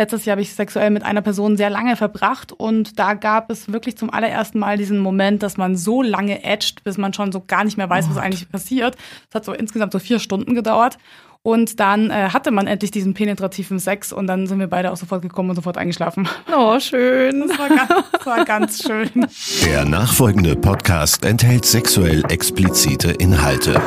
letztes Jahr habe ich sexuell mit einer Person sehr lange verbracht und da gab es wirklich zum allerersten Mal diesen Moment, dass man so lange edgt, bis man schon so gar nicht mehr weiß, was eigentlich passiert. Es hat so insgesamt so vier Stunden gedauert. Und dann äh, hatte man endlich diesen penetrativen Sex und dann sind wir beide auch sofort gekommen und sofort eingeschlafen. Oh, schön. Das war ganz, das war ganz schön. Der nachfolgende Podcast enthält sexuell explizite Inhalte.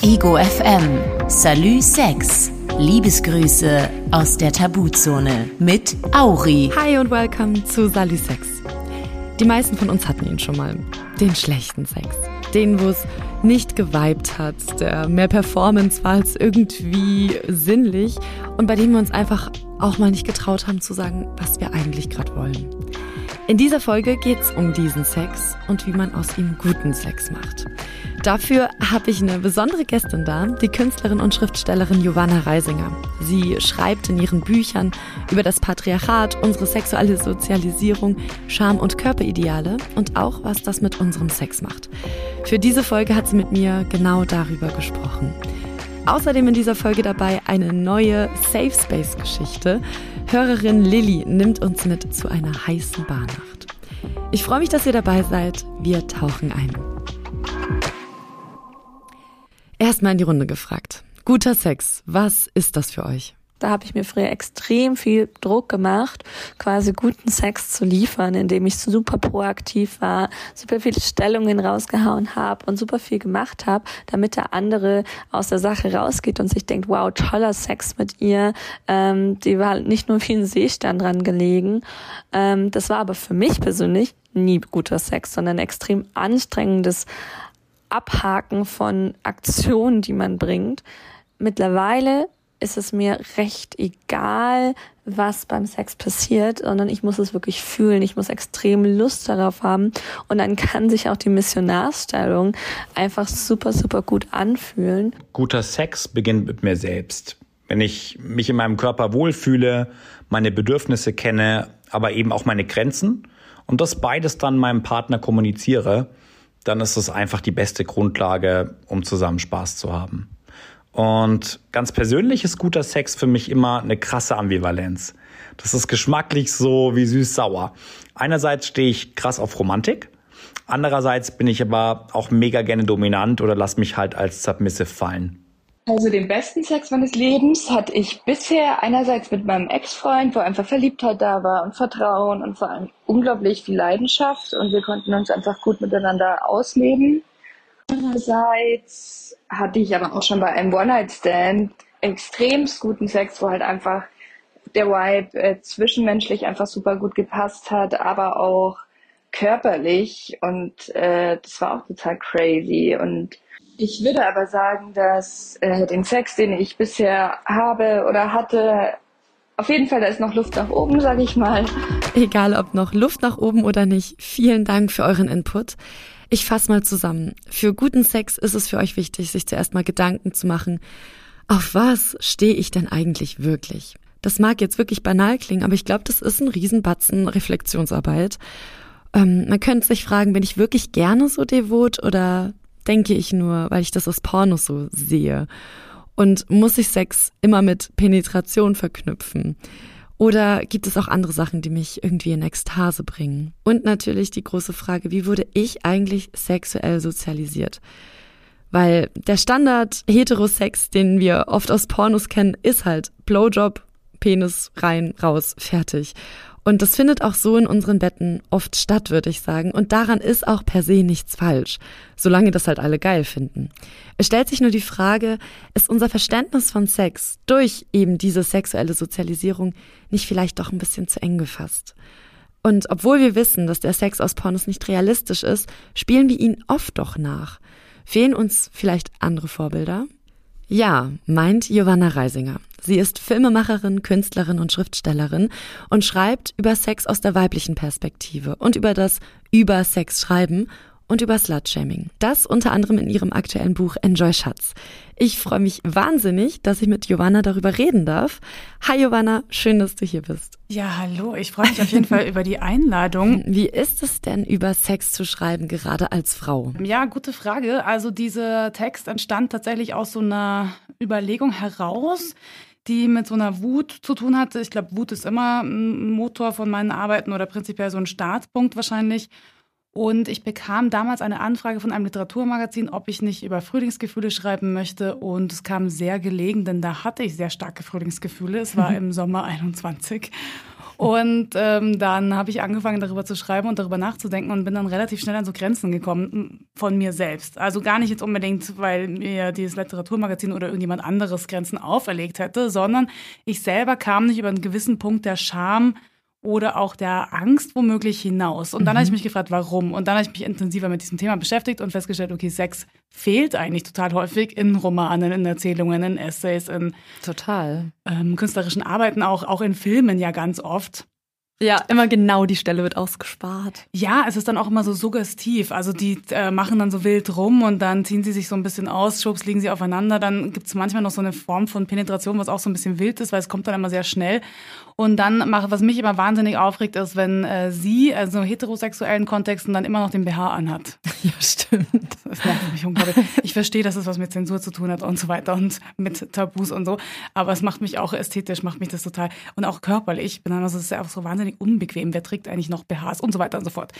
Ego FM. Salü Sex. Liebesgrüße aus der Tabuzone mit Auri. Hi und welcome zu Salü Sex. Die meisten von uns hatten ihn schon mal. Den schlechten Sex. Den, wo es nicht geweibt hat, der mehr Performance war als irgendwie sinnlich und bei dem wir uns einfach auch mal nicht getraut haben zu sagen, was wir eigentlich gerade wollen. In dieser Folge geht es um diesen Sex und wie man aus ihm guten Sex macht. Dafür habe ich eine besondere Gästin da, die Künstlerin und Schriftstellerin Giovanna Reisinger. Sie schreibt in ihren Büchern über das Patriarchat, unsere sexuelle Sozialisierung, Scham- und Körperideale und auch, was das mit unserem Sex macht. Für diese Folge hat sie mit mir genau darüber gesprochen. Außerdem in dieser Folge dabei eine neue Safe Space Geschichte. Hörerin Lilly nimmt uns mit zu einer heißen Barnacht. Ich freue mich, dass ihr dabei seid. Wir tauchen ein. Erstmal in die Runde gefragt. Guter Sex, was ist das für euch? Da habe ich mir früher extrem viel Druck gemacht, quasi guten Sex zu liefern, indem ich super proaktiv war, super viele Stellungen rausgehauen habe und super viel gemacht habe, damit der andere aus der Sache rausgeht und sich denkt, wow, toller Sex mit ihr. Ähm, die war nicht nur wie ein Seestand dran gelegen. Ähm, das war aber für mich persönlich nie guter Sex, sondern extrem anstrengendes Abhaken von Aktionen, die man bringt. Mittlerweile ist es mir recht egal, was beim Sex passiert, sondern ich muss es wirklich fühlen. Ich muss extrem Lust darauf haben. Und dann kann sich auch die Missionarstellung einfach super, super gut anfühlen. Guter Sex beginnt mit mir selbst. Wenn ich mich in meinem Körper wohlfühle, meine Bedürfnisse kenne, aber eben auch meine Grenzen und das beides dann meinem Partner kommuniziere, dann ist es einfach die beste Grundlage, um zusammen Spaß zu haben. Und ganz persönlich ist guter Sex für mich immer eine krasse Ambivalenz. Das ist geschmacklich so wie süß-sauer. Einerseits stehe ich krass auf Romantik, andererseits bin ich aber auch mega gerne dominant oder lass mich halt als submissive fallen. Also den besten Sex meines Lebens hatte ich bisher einerseits mit meinem Ex-Freund, wo einfach Verliebtheit da war und Vertrauen und vor allem unglaublich viel Leidenschaft und wir konnten uns einfach gut miteinander ausleben. Andererseits hatte ich aber auch schon bei einem One-Night-Stand extremst guten Sex, wo halt einfach der Vibe äh, zwischenmenschlich einfach super gut gepasst hat, aber auch körperlich und äh, das war auch total crazy und ich würde aber sagen, dass äh, den Sex, den ich bisher habe oder hatte, auf jeden Fall, da ist noch Luft nach oben, sage ich mal. Egal ob noch Luft nach oben oder nicht, vielen Dank für euren Input. Ich fasse mal zusammen. Für guten Sex ist es für euch wichtig, sich zuerst mal Gedanken zu machen, auf was stehe ich denn eigentlich wirklich? Das mag jetzt wirklich banal klingen, aber ich glaube, das ist ein Riesenbatzen Reflexionsarbeit. Ähm, man könnte sich fragen, bin ich wirklich gerne so devot oder denke ich nur, weil ich das aus Pornos so sehe? Und muss ich Sex immer mit Penetration verknüpfen? Oder gibt es auch andere Sachen, die mich irgendwie in Ekstase bringen? Und natürlich die große Frage, wie wurde ich eigentlich sexuell sozialisiert? Weil der Standard Heterosex, den wir oft aus Pornos kennen, ist halt Blowjob, Penis rein, raus, fertig. Und das findet auch so in unseren Betten oft statt, würde ich sagen. Und daran ist auch per se nichts falsch, solange das halt alle geil finden. Es stellt sich nur die Frage, ist unser Verständnis von Sex durch eben diese sexuelle Sozialisierung nicht vielleicht doch ein bisschen zu eng gefasst? Und obwohl wir wissen, dass der Sex aus Pornos nicht realistisch ist, spielen wir ihn oft doch nach. Fehlen uns vielleicht andere Vorbilder? Ja, meint Giovanna Reisinger. Sie ist Filmemacherin, Künstlerin und Schriftstellerin und schreibt über Sex aus der weiblichen Perspektive und über das Über Sex schreiben und über Slutshaming. Das unter anderem in ihrem aktuellen Buch Enjoy Schatz. Ich freue mich wahnsinnig, dass ich mit Giovanna darüber reden darf. Hi Giovanna, schön, dass du hier bist. Ja, hallo, ich freue mich auf jeden Fall über die Einladung. Wie ist es denn, über Sex zu schreiben, gerade als Frau? Ja, gute Frage. Also dieser Text entstand tatsächlich aus so einer Überlegung heraus, die mit so einer Wut zu tun hatte. Ich glaube, Wut ist immer ein Motor von meinen Arbeiten oder prinzipiell so ein Startpunkt wahrscheinlich. Und ich bekam damals eine Anfrage von einem Literaturmagazin, ob ich nicht über Frühlingsgefühle schreiben möchte. Und es kam sehr gelegen, denn da hatte ich sehr starke Frühlingsgefühle. Es war im Sommer 21. Und ähm, dann habe ich angefangen, darüber zu schreiben und darüber nachzudenken und bin dann relativ schnell an so Grenzen gekommen von mir selbst. Also gar nicht jetzt unbedingt, weil mir dieses Literaturmagazin oder irgendjemand anderes Grenzen auferlegt hätte, sondern ich selber kam nicht über einen gewissen Punkt der Scham oder auch der Angst womöglich hinaus. Und dann mhm. habe ich mich gefragt, warum? Und dann habe ich mich intensiver mit diesem Thema beschäftigt und festgestellt, okay, Sex fehlt eigentlich total häufig in Romanen, in Erzählungen, in Essays, in total ähm, künstlerischen Arbeiten, auch, auch in Filmen ja ganz oft. Ja, immer genau die Stelle wird ausgespart. Ja, es ist dann auch immer so suggestiv. Also die äh, machen dann so wild rum und dann ziehen sie sich so ein bisschen aus, schubs liegen sie aufeinander. Dann gibt's manchmal noch so eine Form von Penetration, was auch so ein bisschen wild ist, weil es kommt dann immer sehr schnell. Und dann mache, was mich immer wahnsinnig aufregt, ist, wenn äh, sie, also heterosexuellen Kontexten, dann immer noch den BH anhat. Ja, stimmt. Nervt mich. Ich verstehe, dass es was mit Zensur zu tun hat und so weiter und mit Tabus und so. Aber es macht mich auch ästhetisch, macht mich das total und auch körperlich. Dann also, es ist ja auch so wahnsinnig unbequem. Wer trägt eigentlich noch BHs und so weiter und so fort.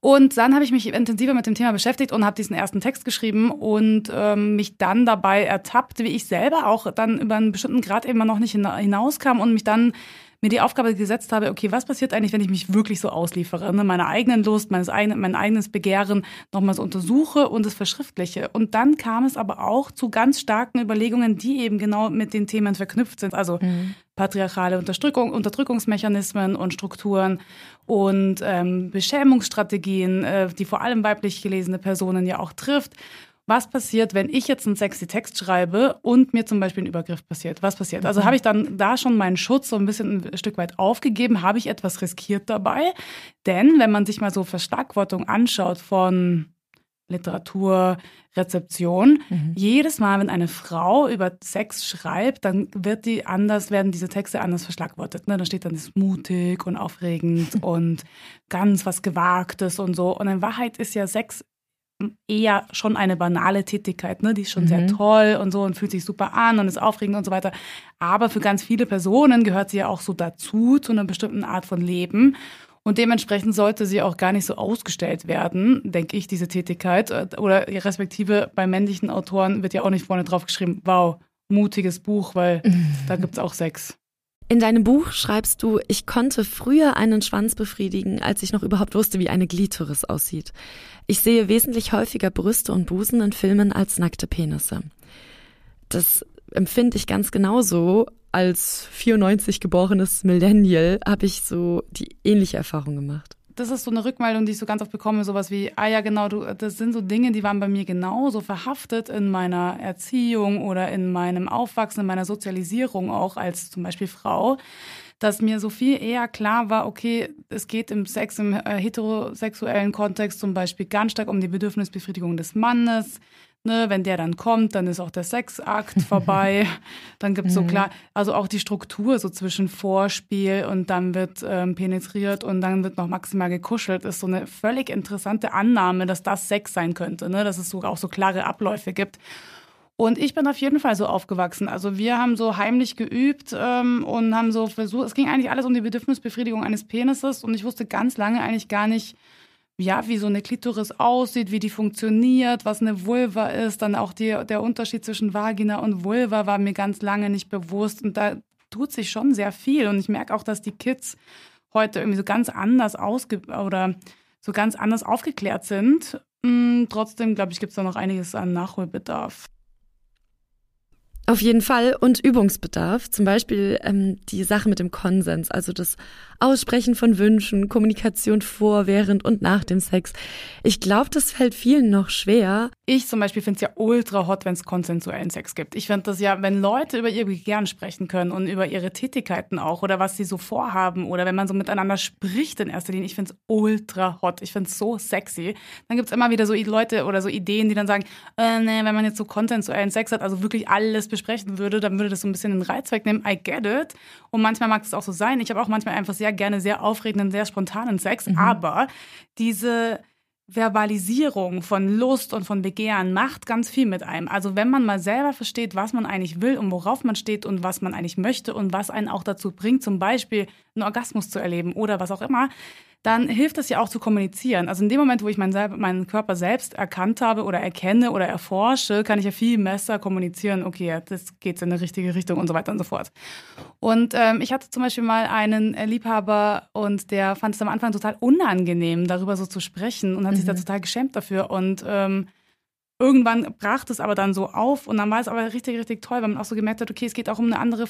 Und dann habe ich mich intensiver mit dem Thema beschäftigt und habe diesen ersten Text geschrieben und ähm, mich dann dabei ertappt, wie ich selber auch dann über einen bestimmten Grad eben noch nicht hinauskam und mich dann mir die Aufgabe gesetzt habe, okay, was passiert eigentlich, wenn ich mich wirklich so ausliefere, ne? meine eigenen Lust, meines eigenen, mein eigenes Begehren nochmal so untersuche und es verschriftliche. Und dann kam es aber auch zu ganz starken Überlegungen, die eben genau mit den Themen verknüpft sind. Also mhm. patriarchale Unterdrückung, Unterdrückungsmechanismen und Strukturen und ähm, Beschämungsstrategien, äh, die vor allem weiblich gelesene Personen ja auch trifft was passiert, wenn ich jetzt einen sexy Text schreibe und mir zum Beispiel ein Übergriff passiert? Was passiert? Also habe ich dann da schon meinen Schutz so ein bisschen ein Stück weit aufgegeben? Habe ich etwas riskiert dabei? Denn wenn man sich mal so Verschlagwortung anschaut von Literatur, Rezeption. Mhm. Jedes Mal, wenn eine Frau über Sex schreibt, dann wird die anders, werden diese Texte anders verschlagwortet. Ne? Da steht dann das mutig und aufregend und ganz was Gewagtes und so. Und in Wahrheit ist ja Sex eher schon eine banale Tätigkeit, ne? Die ist schon mhm. sehr toll und so und fühlt sich super an und ist aufregend und so weiter. Aber für ganz viele Personen gehört sie ja auch so dazu, zu einer bestimmten Art von Leben. Und dementsprechend sollte sie auch gar nicht so ausgestellt werden, denke ich, diese Tätigkeit. Oder respektive bei männlichen Autoren wird ja auch nicht vorne drauf geschrieben, wow, mutiges Buch, weil da gibt's auch Sex. In deinem Buch schreibst du, ich konnte früher einen Schwanz befriedigen, als ich noch überhaupt wusste, wie eine Glitoris aussieht. Ich sehe wesentlich häufiger Brüste und Busen in Filmen als nackte Penisse. Das empfinde ich ganz genauso. Als 94 geborenes Millennial habe ich so die ähnliche Erfahrung gemacht das ist so eine Rückmeldung, die ich so ganz oft bekomme, sowas wie, ah ja, genau, du, das sind so Dinge, die waren bei mir genauso verhaftet in meiner Erziehung oder in meinem Aufwachsen, in meiner Sozialisierung auch als zum Beispiel Frau, dass mir so viel eher klar war, okay, es geht im Sex, im äh, heterosexuellen Kontext zum Beispiel ganz stark um die Bedürfnisbefriedigung des Mannes. Ne, wenn der dann kommt, dann ist auch der Sexakt vorbei. dann gibt's so mhm. klar, also auch die Struktur so zwischen Vorspiel und dann wird ähm, penetriert und dann wird noch maximal gekuschelt, ist so eine völlig interessante Annahme, dass das Sex sein könnte, ne? dass es sogar auch so klare Abläufe gibt. Und ich bin auf jeden Fall so aufgewachsen. Also wir haben so heimlich geübt ähm, und haben so versucht, es ging eigentlich alles um die Bedürfnisbefriedigung eines Penises und ich wusste ganz lange eigentlich gar nicht, ja, wie so eine Klitoris aussieht, wie die funktioniert, was eine Vulva ist, dann auch die, der Unterschied zwischen Vagina und Vulva war mir ganz lange nicht bewusst und da tut sich schon sehr viel und ich merke auch, dass die Kids heute irgendwie so ganz anders ausge oder so ganz anders aufgeklärt sind. Hm, trotzdem, glaube ich, gibt es da noch einiges an Nachholbedarf. Auf jeden Fall und Übungsbedarf. Zum Beispiel ähm, die Sache mit dem Konsens, also das Aussprechen von Wünschen, Kommunikation vor, während und nach dem Sex. Ich glaube, das fällt vielen noch schwer. Ich zum Beispiel finde es ja ultra hot, wenn es konsensuellen Sex gibt. Ich finde das ja, wenn Leute über ihr Begehren sprechen können und über ihre Tätigkeiten auch oder was sie so vorhaben oder wenn man so miteinander spricht in erster Linie, ich finde es ultra hot. Ich finde es so sexy. Dann gibt es immer wieder so Leute oder so Ideen, die dann sagen, äh, nee, wenn man jetzt so konsensuellen Sex hat, also wirklich alles besprechen würde, dann würde das so ein bisschen den Reiz wegnehmen. I get it. Und manchmal mag es auch so sein. Ich habe auch manchmal einfach sehr gerne sehr aufregenden, sehr spontanen Sex. Mhm. Aber diese Verbalisierung von Lust und von Begehren macht ganz viel mit einem. Also wenn man mal selber versteht, was man eigentlich will und worauf man steht und was man eigentlich möchte und was einen auch dazu bringt, zum Beispiel einen Orgasmus zu erleben oder was auch immer, dann hilft es ja auch zu kommunizieren. Also in dem Moment, wo ich meinen, meinen Körper selbst erkannt habe oder erkenne oder erforsche, kann ich ja viel besser kommunizieren, okay, das geht in eine richtige Richtung und so weiter und so fort. Und ähm, ich hatte zum Beispiel mal einen Liebhaber und der fand es am Anfang total unangenehm, darüber so zu sprechen und hat mhm. sich da mhm. total geschämt dafür. Und ähm, irgendwann brach es aber dann so auf und dann war es aber richtig, richtig toll, weil man auch so gemerkt hat, okay, es geht auch um eine andere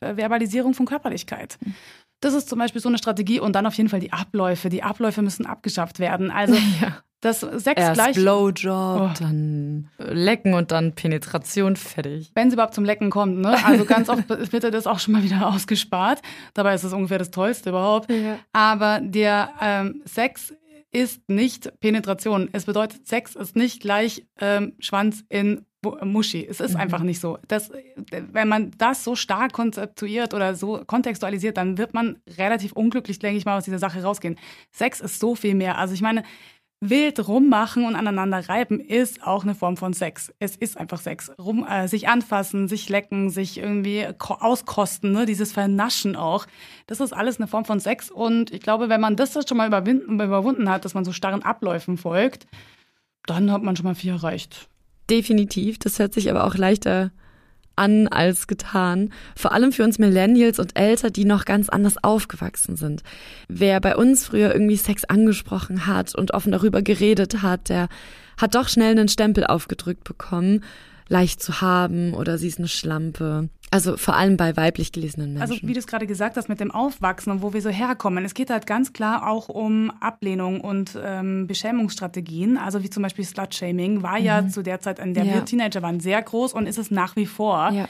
Verbalisierung von Körperlichkeit. Mhm. Das ist zum Beispiel so eine Strategie und dann auf jeden Fall die Abläufe. Die Abläufe müssen abgeschafft werden. Also ja. das Sex Erst gleich. Blowjob, oh. dann Lecken und dann Penetration fertig. Wenn es überhaupt zum Lecken kommt, ne? Also ganz oft wird das auch schon mal wieder ausgespart. Dabei ist es ungefähr das Tollste überhaupt. Ja. Aber der ähm, Sex ist nicht Penetration. Es bedeutet, Sex ist nicht gleich ähm, Schwanz in Muschi. Es ist mhm. einfach nicht so. Das, wenn man das so stark konzeptuiert oder so kontextualisiert, dann wird man relativ unglücklich, denke ich mal, aus dieser Sache rausgehen. Sex ist so viel mehr. Also ich meine, wild rummachen und aneinander reiben ist auch eine Form von Sex. Es ist einfach Sex. Rum, äh, sich anfassen, sich lecken, sich irgendwie auskosten, ne? dieses Vernaschen auch. Das ist alles eine Form von Sex. Und ich glaube, wenn man das schon mal überwunden hat, dass man so starren Abläufen folgt, dann hat man schon mal viel erreicht. Definitiv. Das hört sich aber auch leichter an als getan. Vor allem für uns Millennials und älter, die noch ganz anders aufgewachsen sind. Wer bei uns früher irgendwie Sex angesprochen hat und offen darüber geredet hat, der hat doch schnell einen Stempel aufgedrückt bekommen leicht zu haben oder sie ist eine Schlampe. Also vor allem bei weiblich gelesenen Menschen. Also wie du es gerade gesagt hast mit dem Aufwachsen und wo wir so herkommen. Es geht halt ganz klar auch um Ablehnung und ähm, Beschämungsstrategien. Also wie zum Beispiel Slut-Shaming war mhm. ja zu der Zeit, in der ja. wir Teenager waren, sehr groß und ist es nach wie vor. Ja.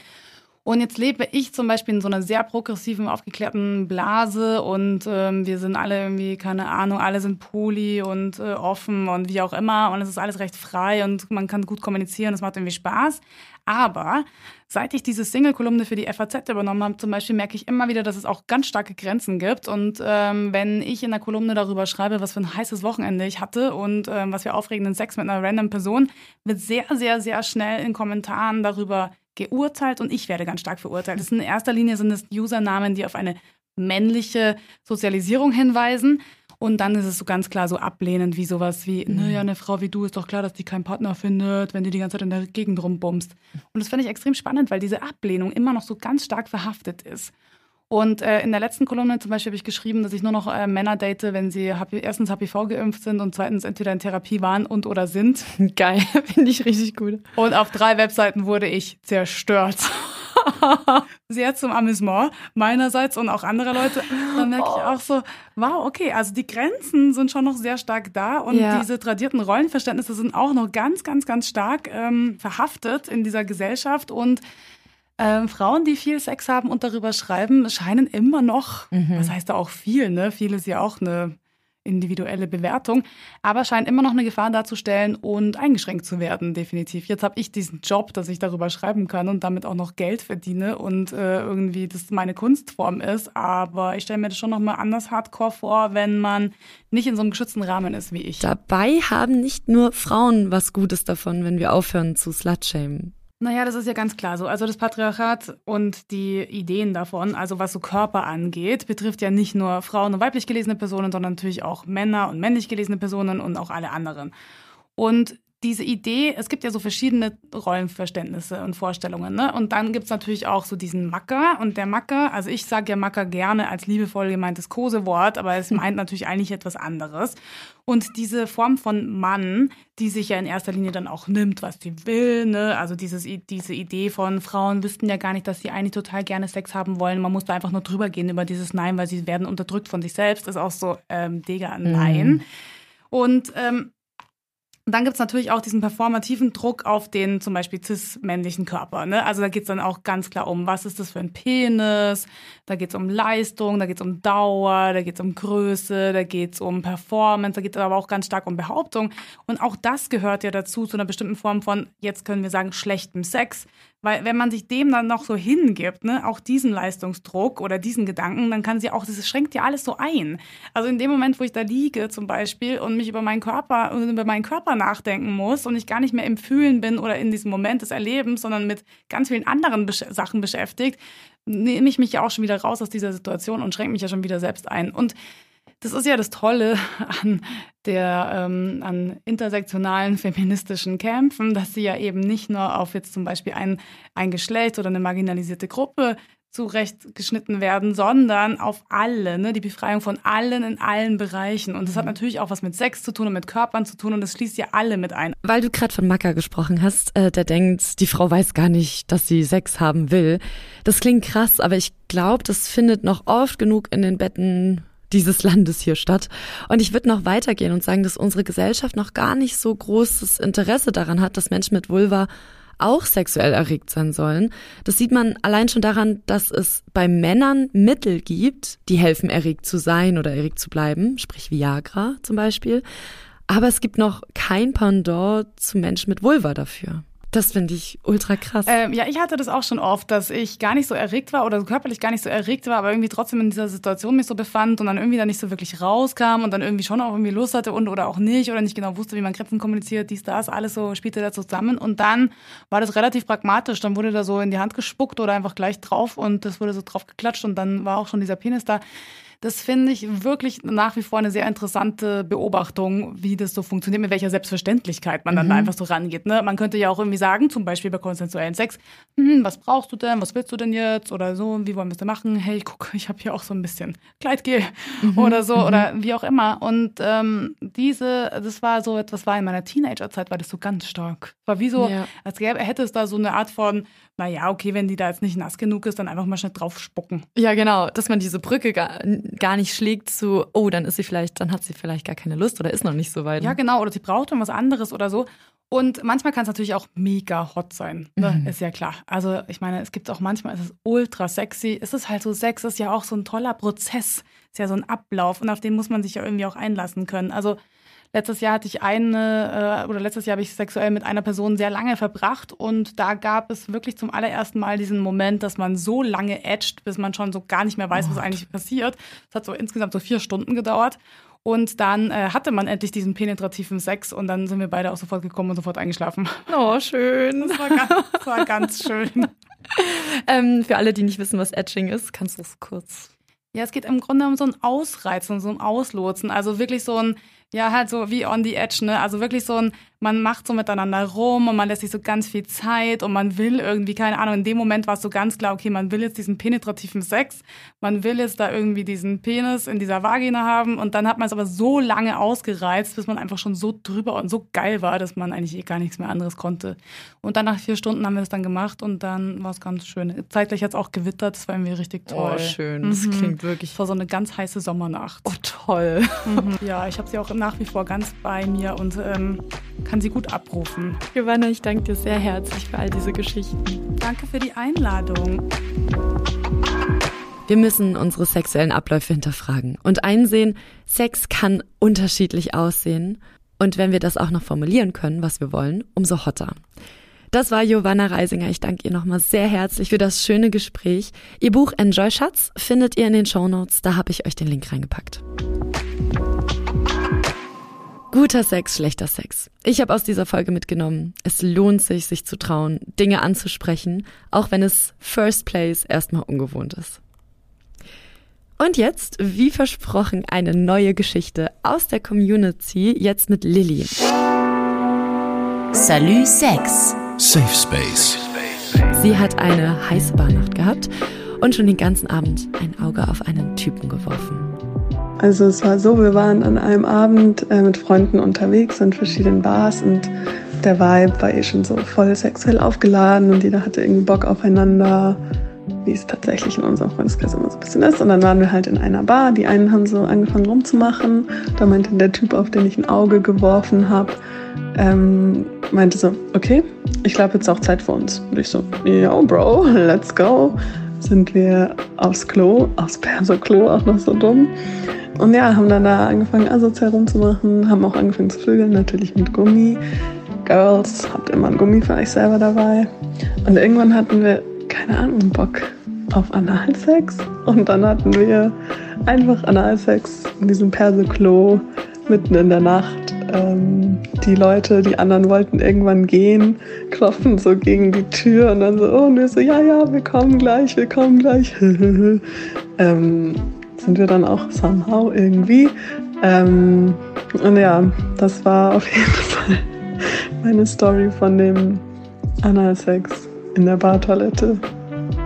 Und jetzt lebe ich zum Beispiel in so einer sehr progressiven, aufgeklärten Blase und ähm, wir sind alle irgendwie, keine Ahnung, alle sind poly und äh, offen und wie auch immer und es ist alles recht frei und man kann gut kommunizieren, es macht irgendwie Spaß. Aber seit ich diese Single-Kolumne für die FAZ übernommen habe, zum Beispiel, merke ich immer wieder, dass es auch ganz starke Grenzen gibt. Und ähm, wenn ich in der Kolumne darüber schreibe, was für ein heißes Wochenende ich hatte und ähm, was für aufregenden Sex mit einer random Person, wird sehr, sehr, sehr schnell in Kommentaren darüber geurteilt und ich werde ganz stark verurteilt. Das in erster Linie sind es Usernamen, die auf eine männliche Sozialisierung hinweisen. Und dann ist es so ganz klar so ablehnend wie sowas wie, mhm. naja, eine Frau wie du ist doch klar, dass die keinen Partner findet, wenn du die ganze Zeit in der Gegend rumbummst. Und das finde ich extrem spannend, weil diese Ablehnung immer noch so ganz stark verhaftet ist. Und äh, in der letzten Kolumne zum Beispiel habe ich geschrieben, dass ich nur noch äh, Männer date, wenn sie erstens HPV geimpft sind und zweitens entweder in Therapie waren und oder sind. Geil, finde ich richtig gut. Und auf drei Webseiten wurde ich zerstört. Sehr zum Amüsement meinerseits und auch anderer Leute. Dann merke ich auch so, wow, okay, also die Grenzen sind schon noch sehr stark da und ja. diese tradierten Rollenverständnisse sind auch noch ganz, ganz, ganz stark ähm, verhaftet in dieser Gesellschaft und ähm, Frauen, die viel Sex haben und darüber schreiben, scheinen immer noch, mhm. was heißt da auch viel, ne? Viel ist ja auch eine individuelle Bewertung, aber scheint immer noch eine Gefahr darzustellen und eingeschränkt zu werden, definitiv. Jetzt habe ich diesen Job, dass ich darüber schreiben kann und damit auch noch Geld verdiene und äh, irgendwie das meine Kunstform ist, aber ich stelle mir das schon noch mal anders hardcore vor, wenn man nicht in so einem geschützten Rahmen ist wie ich. Dabei haben nicht nur Frauen was Gutes davon, wenn wir aufhören zu slutshamen. Naja, das ist ja ganz klar so. Also das Patriarchat und die Ideen davon, also was so Körper angeht, betrifft ja nicht nur Frauen und weiblich gelesene Personen, sondern natürlich auch Männer und männlich gelesene Personen und auch alle anderen. Und diese Idee, es gibt ja so verschiedene Rollenverständnisse und Vorstellungen, ne? Und dann gibt's natürlich auch so diesen Macker. Und der Macker, also ich sage ja Macker gerne als liebevoll gemeintes Kosewort, aber es meint natürlich eigentlich etwas anderes. Und diese Form von Mann, die sich ja in erster Linie dann auch nimmt, was sie will, ne? Also dieses, diese Idee von Frauen wüssten ja gar nicht, dass sie eigentlich total gerne Sex haben wollen. Man muss da einfach nur drüber gehen über dieses Nein, weil sie werden unterdrückt von sich selbst. ist auch so, ähm, Digga, nein. Mhm. Und ähm, und dann gibt's natürlich auch diesen performativen Druck auf den zum Beispiel cis-männlichen Körper. Ne? Also da geht's dann auch ganz klar um, was ist das für ein Penis, da geht's um Leistung, da geht's um Dauer, da geht's um Größe, da geht's um Performance, da geht's aber auch ganz stark um Behauptung. Und auch das gehört ja dazu, zu einer bestimmten Form von, jetzt können wir sagen, schlechtem Sex, Weil wenn man sich dem dann noch so hingibt, ne, auch diesen Leistungsdruck oder diesen Gedanken, dann kann sie auch, das schränkt ja alles so ein. Also in dem Moment, wo ich da liege zum Beispiel und mich über meinen Körper, über meinen Körper nachdenken muss und ich gar nicht mehr im Fühlen bin oder in diesem Moment des Erlebens, sondern mit ganz vielen anderen Besch Sachen beschäftigt, nehme ich mich ja auch schon wieder raus aus dieser Situation und schränke mich ja schon wieder selbst ein. Und das ist ja das Tolle an der ähm, an intersektionalen feministischen Kämpfen, dass sie ja eben nicht nur auf jetzt zum Beispiel ein, ein Geschlecht oder eine marginalisierte Gruppe zurechtgeschnitten werden, sondern auf alle, ne? die Befreiung von allen in allen Bereichen. Und das hat mhm. natürlich auch was mit Sex zu tun und mit Körpern zu tun und das schließt ja alle mit ein. Weil du gerade von Macker gesprochen hast, äh, der denkt, die Frau weiß gar nicht, dass sie Sex haben will. Das klingt krass, aber ich glaube, das findet noch oft genug in den Betten dieses Landes hier statt. Und ich würde noch weitergehen und sagen, dass unsere Gesellschaft noch gar nicht so großes Interesse daran hat, dass Menschen mit Vulva auch sexuell erregt sein sollen. Das sieht man allein schon daran, dass es bei Männern Mittel gibt, die helfen, erregt zu sein oder erregt zu bleiben, sprich Viagra zum Beispiel. Aber es gibt noch kein Pendant zu Menschen mit Vulva dafür. Das finde ich ultra krass. Ähm, ja, ich hatte das auch schon oft, dass ich gar nicht so erregt war oder körperlich gar nicht so erregt war, aber irgendwie trotzdem in dieser Situation mich so befand und dann irgendwie da nicht so wirklich rauskam und dann irgendwie schon auch irgendwie Lust hatte und oder auch nicht oder nicht genau wusste, wie man Grenzen kommuniziert, dies, das, alles so spielte da zusammen und dann war das relativ pragmatisch. Dann wurde da so in die Hand gespuckt oder einfach gleich drauf und das wurde so drauf geklatscht und dann war auch schon dieser Penis da. Das finde ich wirklich nach wie vor eine sehr interessante Beobachtung, wie das so funktioniert, mit welcher Selbstverständlichkeit man dann mhm. da einfach so rangeht. Ne? Man könnte ja auch irgendwie sagen, zum Beispiel bei konsensuellen Sex, hm, was brauchst du denn, was willst du denn jetzt oder so, wie wollen wir es denn machen? Hey, guck, ich habe hier auch so ein bisschen Kleidgel mhm. oder so mhm. oder wie auch immer. Und ähm, diese, das war so etwas, war in meiner Teenagerzeit, war das so ganz stark. War wie so, ja. als gäbe, hätte es da so eine Art von naja, okay, wenn die da jetzt nicht nass genug ist, dann einfach mal schnell drauf spucken. Ja, genau, dass man diese Brücke gar, gar nicht schlägt zu, oh, dann ist sie vielleicht, dann hat sie vielleicht gar keine Lust oder ist noch nicht so weit. Ja, genau, oder sie braucht dann was anderes oder so. Und manchmal kann es natürlich auch mega hot sein, ne? mhm. ist ja klar. Also ich meine, es gibt auch manchmal, es ist ultra sexy. Es ist halt so, Sex ist ja auch so ein toller Prozess, ist ja so ein Ablauf und auf den muss man sich ja irgendwie auch einlassen können. Also Letztes Jahr hatte ich eine, äh, oder letztes Jahr habe ich sexuell mit einer Person sehr lange verbracht und da gab es wirklich zum allerersten Mal diesen Moment, dass man so lange edgt, bis man schon so gar nicht mehr weiß, oh. was eigentlich passiert. Es hat so insgesamt so vier Stunden gedauert. Und dann äh, hatte man endlich diesen penetrativen Sex und dann sind wir beide auch sofort gekommen und sofort eingeschlafen. Oh, schön. Das war ganz, das war ganz schön. ähm, für alle, die nicht wissen, was Edging ist, kannst du es kurz. Ja, es geht im Grunde um so ein Ausreizen, so ein Auslotsen. Also wirklich so ein, ja, halt so wie on the edge, ne? Also wirklich so ein, man macht so miteinander rum und man lässt sich so ganz viel Zeit und man will irgendwie, keine Ahnung, in dem Moment war es so ganz klar, okay, man will jetzt diesen penetrativen Sex, man will jetzt da irgendwie diesen Penis in dieser Vagina haben und dann hat man es aber so lange ausgereizt, bis man einfach schon so drüber und so geil war, dass man eigentlich eh gar nichts mehr anderes konnte. Und dann nach vier Stunden haben wir das dann gemacht und dann war es ganz schön. Zeitgleich hat es auch gewittert, das war irgendwie richtig oh, toll. Oh, schön, das mhm. klingt wirklich. Das war so eine ganz heiße Sommernacht. Oh, toll. Mhm. Ja, ich habe sie auch nach wie vor ganz bei mir und ähm, kann sie gut abrufen. Giovanna, ich danke dir sehr herzlich für all diese Geschichten. Danke für die Einladung. Wir müssen unsere sexuellen Abläufe hinterfragen und einsehen, Sex kann unterschiedlich aussehen. Und wenn wir das auch noch formulieren können, was wir wollen, umso hotter. Das war Giovanna Reisinger. Ich danke ihr nochmal sehr herzlich für das schöne Gespräch. Ihr Buch Enjoy Schatz findet ihr in den Show Notes. Da habe ich euch den Link reingepackt. Guter Sex, schlechter Sex. Ich habe aus dieser Folge mitgenommen, es lohnt sich, sich zu trauen, Dinge anzusprechen, auch wenn es First Place erstmal ungewohnt ist. Und jetzt, wie versprochen, eine neue Geschichte aus der Community, jetzt mit Lilly. Salut Sex. Safe Space. Sie hat eine heiße Barnacht gehabt und schon den ganzen Abend ein Auge auf einen Typen geworfen. Also es war so, wir waren an einem Abend äh, mit Freunden unterwegs in verschiedenen Bars und der Vibe war eh schon so voll sexuell aufgeladen und jeder hatte irgendwie Bock aufeinander, wie es tatsächlich in unserem Freundeskreis immer so ein bisschen ist. Und dann waren wir halt in einer Bar, die einen haben so angefangen rumzumachen. Da meinte der Typ, auf den ich ein Auge geworfen habe, ähm, meinte so, okay, ich glaube jetzt auch Zeit für uns. Und ich so, yo Bro, let's go. Sind wir aufs Klo, aufs Perso-Klo, auch noch so dumm. Und ja, haben dann da angefangen, asozial rumzumachen, haben auch angefangen zu vögeln, natürlich mit Gummi. Girls, habt immer ein Gummi für euch selber dabei. und irgendwann hatten wir, keine Ahnung, Bock auf Analsex. Und dann hatten wir einfach Analsex in diesem Perseklo mitten in der Nacht. Ähm, die Leute, die anderen wollten irgendwann gehen, klopfen so gegen die Tür und dann so, oh, und wir so, ja, ja, wir kommen gleich, wir kommen gleich. ähm, sind wir dann auch somehow irgendwie. Ähm, und ja, das war auf jeden Fall meine Story von dem Analsex in der Bartoilette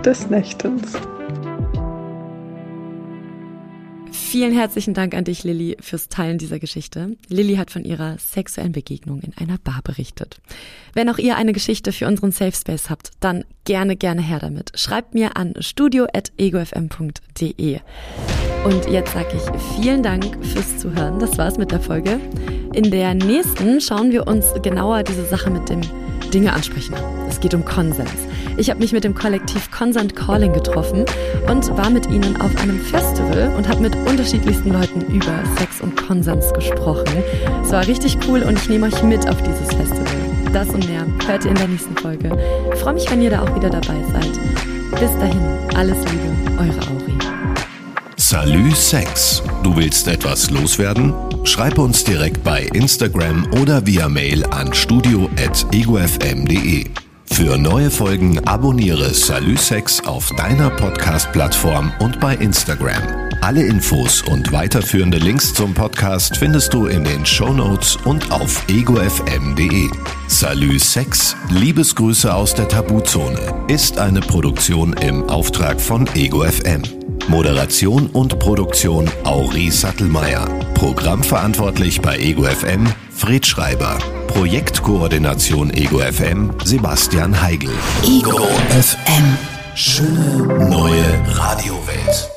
des Nächtens. Vielen herzlichen Dank an dich, Lilly, fürs Teilen dieser Geschichte. Lilly hat von ihrer sexuellen Begegnung in einer Bar berichtet. Wenn auch ihr eine Geschichte für unseren Safe Space habt, dann gerne, gerne her damit. Schreibt mir an studio.egofm.de. Und jetzt sage ich vielen Dank fürs Zuhören. Das war's mit der Folge. In der nächsten schauen wir uns genauer diese Sache mit dem Dinge ansprechen. Es geht um Konsens. Ich habe mich mit dem Kollektiv Consent Calling getroffen und war mit ihnen auf einem Festival und habe mit unterschiedlichsten Leuten über Sex und Konsens gesprochen. Es war richtig cool und ich nehme euch mit auf dieses Festival. Das und mehr hört ihr in der nächsten Folge. Ich freue mich, wenn ihr da auch wieder dabei seid. Bis dahin, alles Liebe, eure Auri. Salü Sex. Du willst etwas loswerden? Schreib uns direkt bei Instagram oder via Mail an studio.egofm.de. Für neue Folgen abonniere Salü Sex auf deiner Podcast-Plattform und bei Instagram. Alle Infos und weiterführende Links zum Podcast findest du in den Show Notes und auf egofm.de. Salü Sex, Liebesgrüße aus der Tabuzone, ist eine Produktion im Auftrag von Ego FM. Moderation und Produktion Auri Sattelmeier. Programmverantwortlich bei Ego FM Fred Schreiber. Projektkoordination Ego FM Sebastian Heigl. Ego FM. Schöne neue Radiowelt.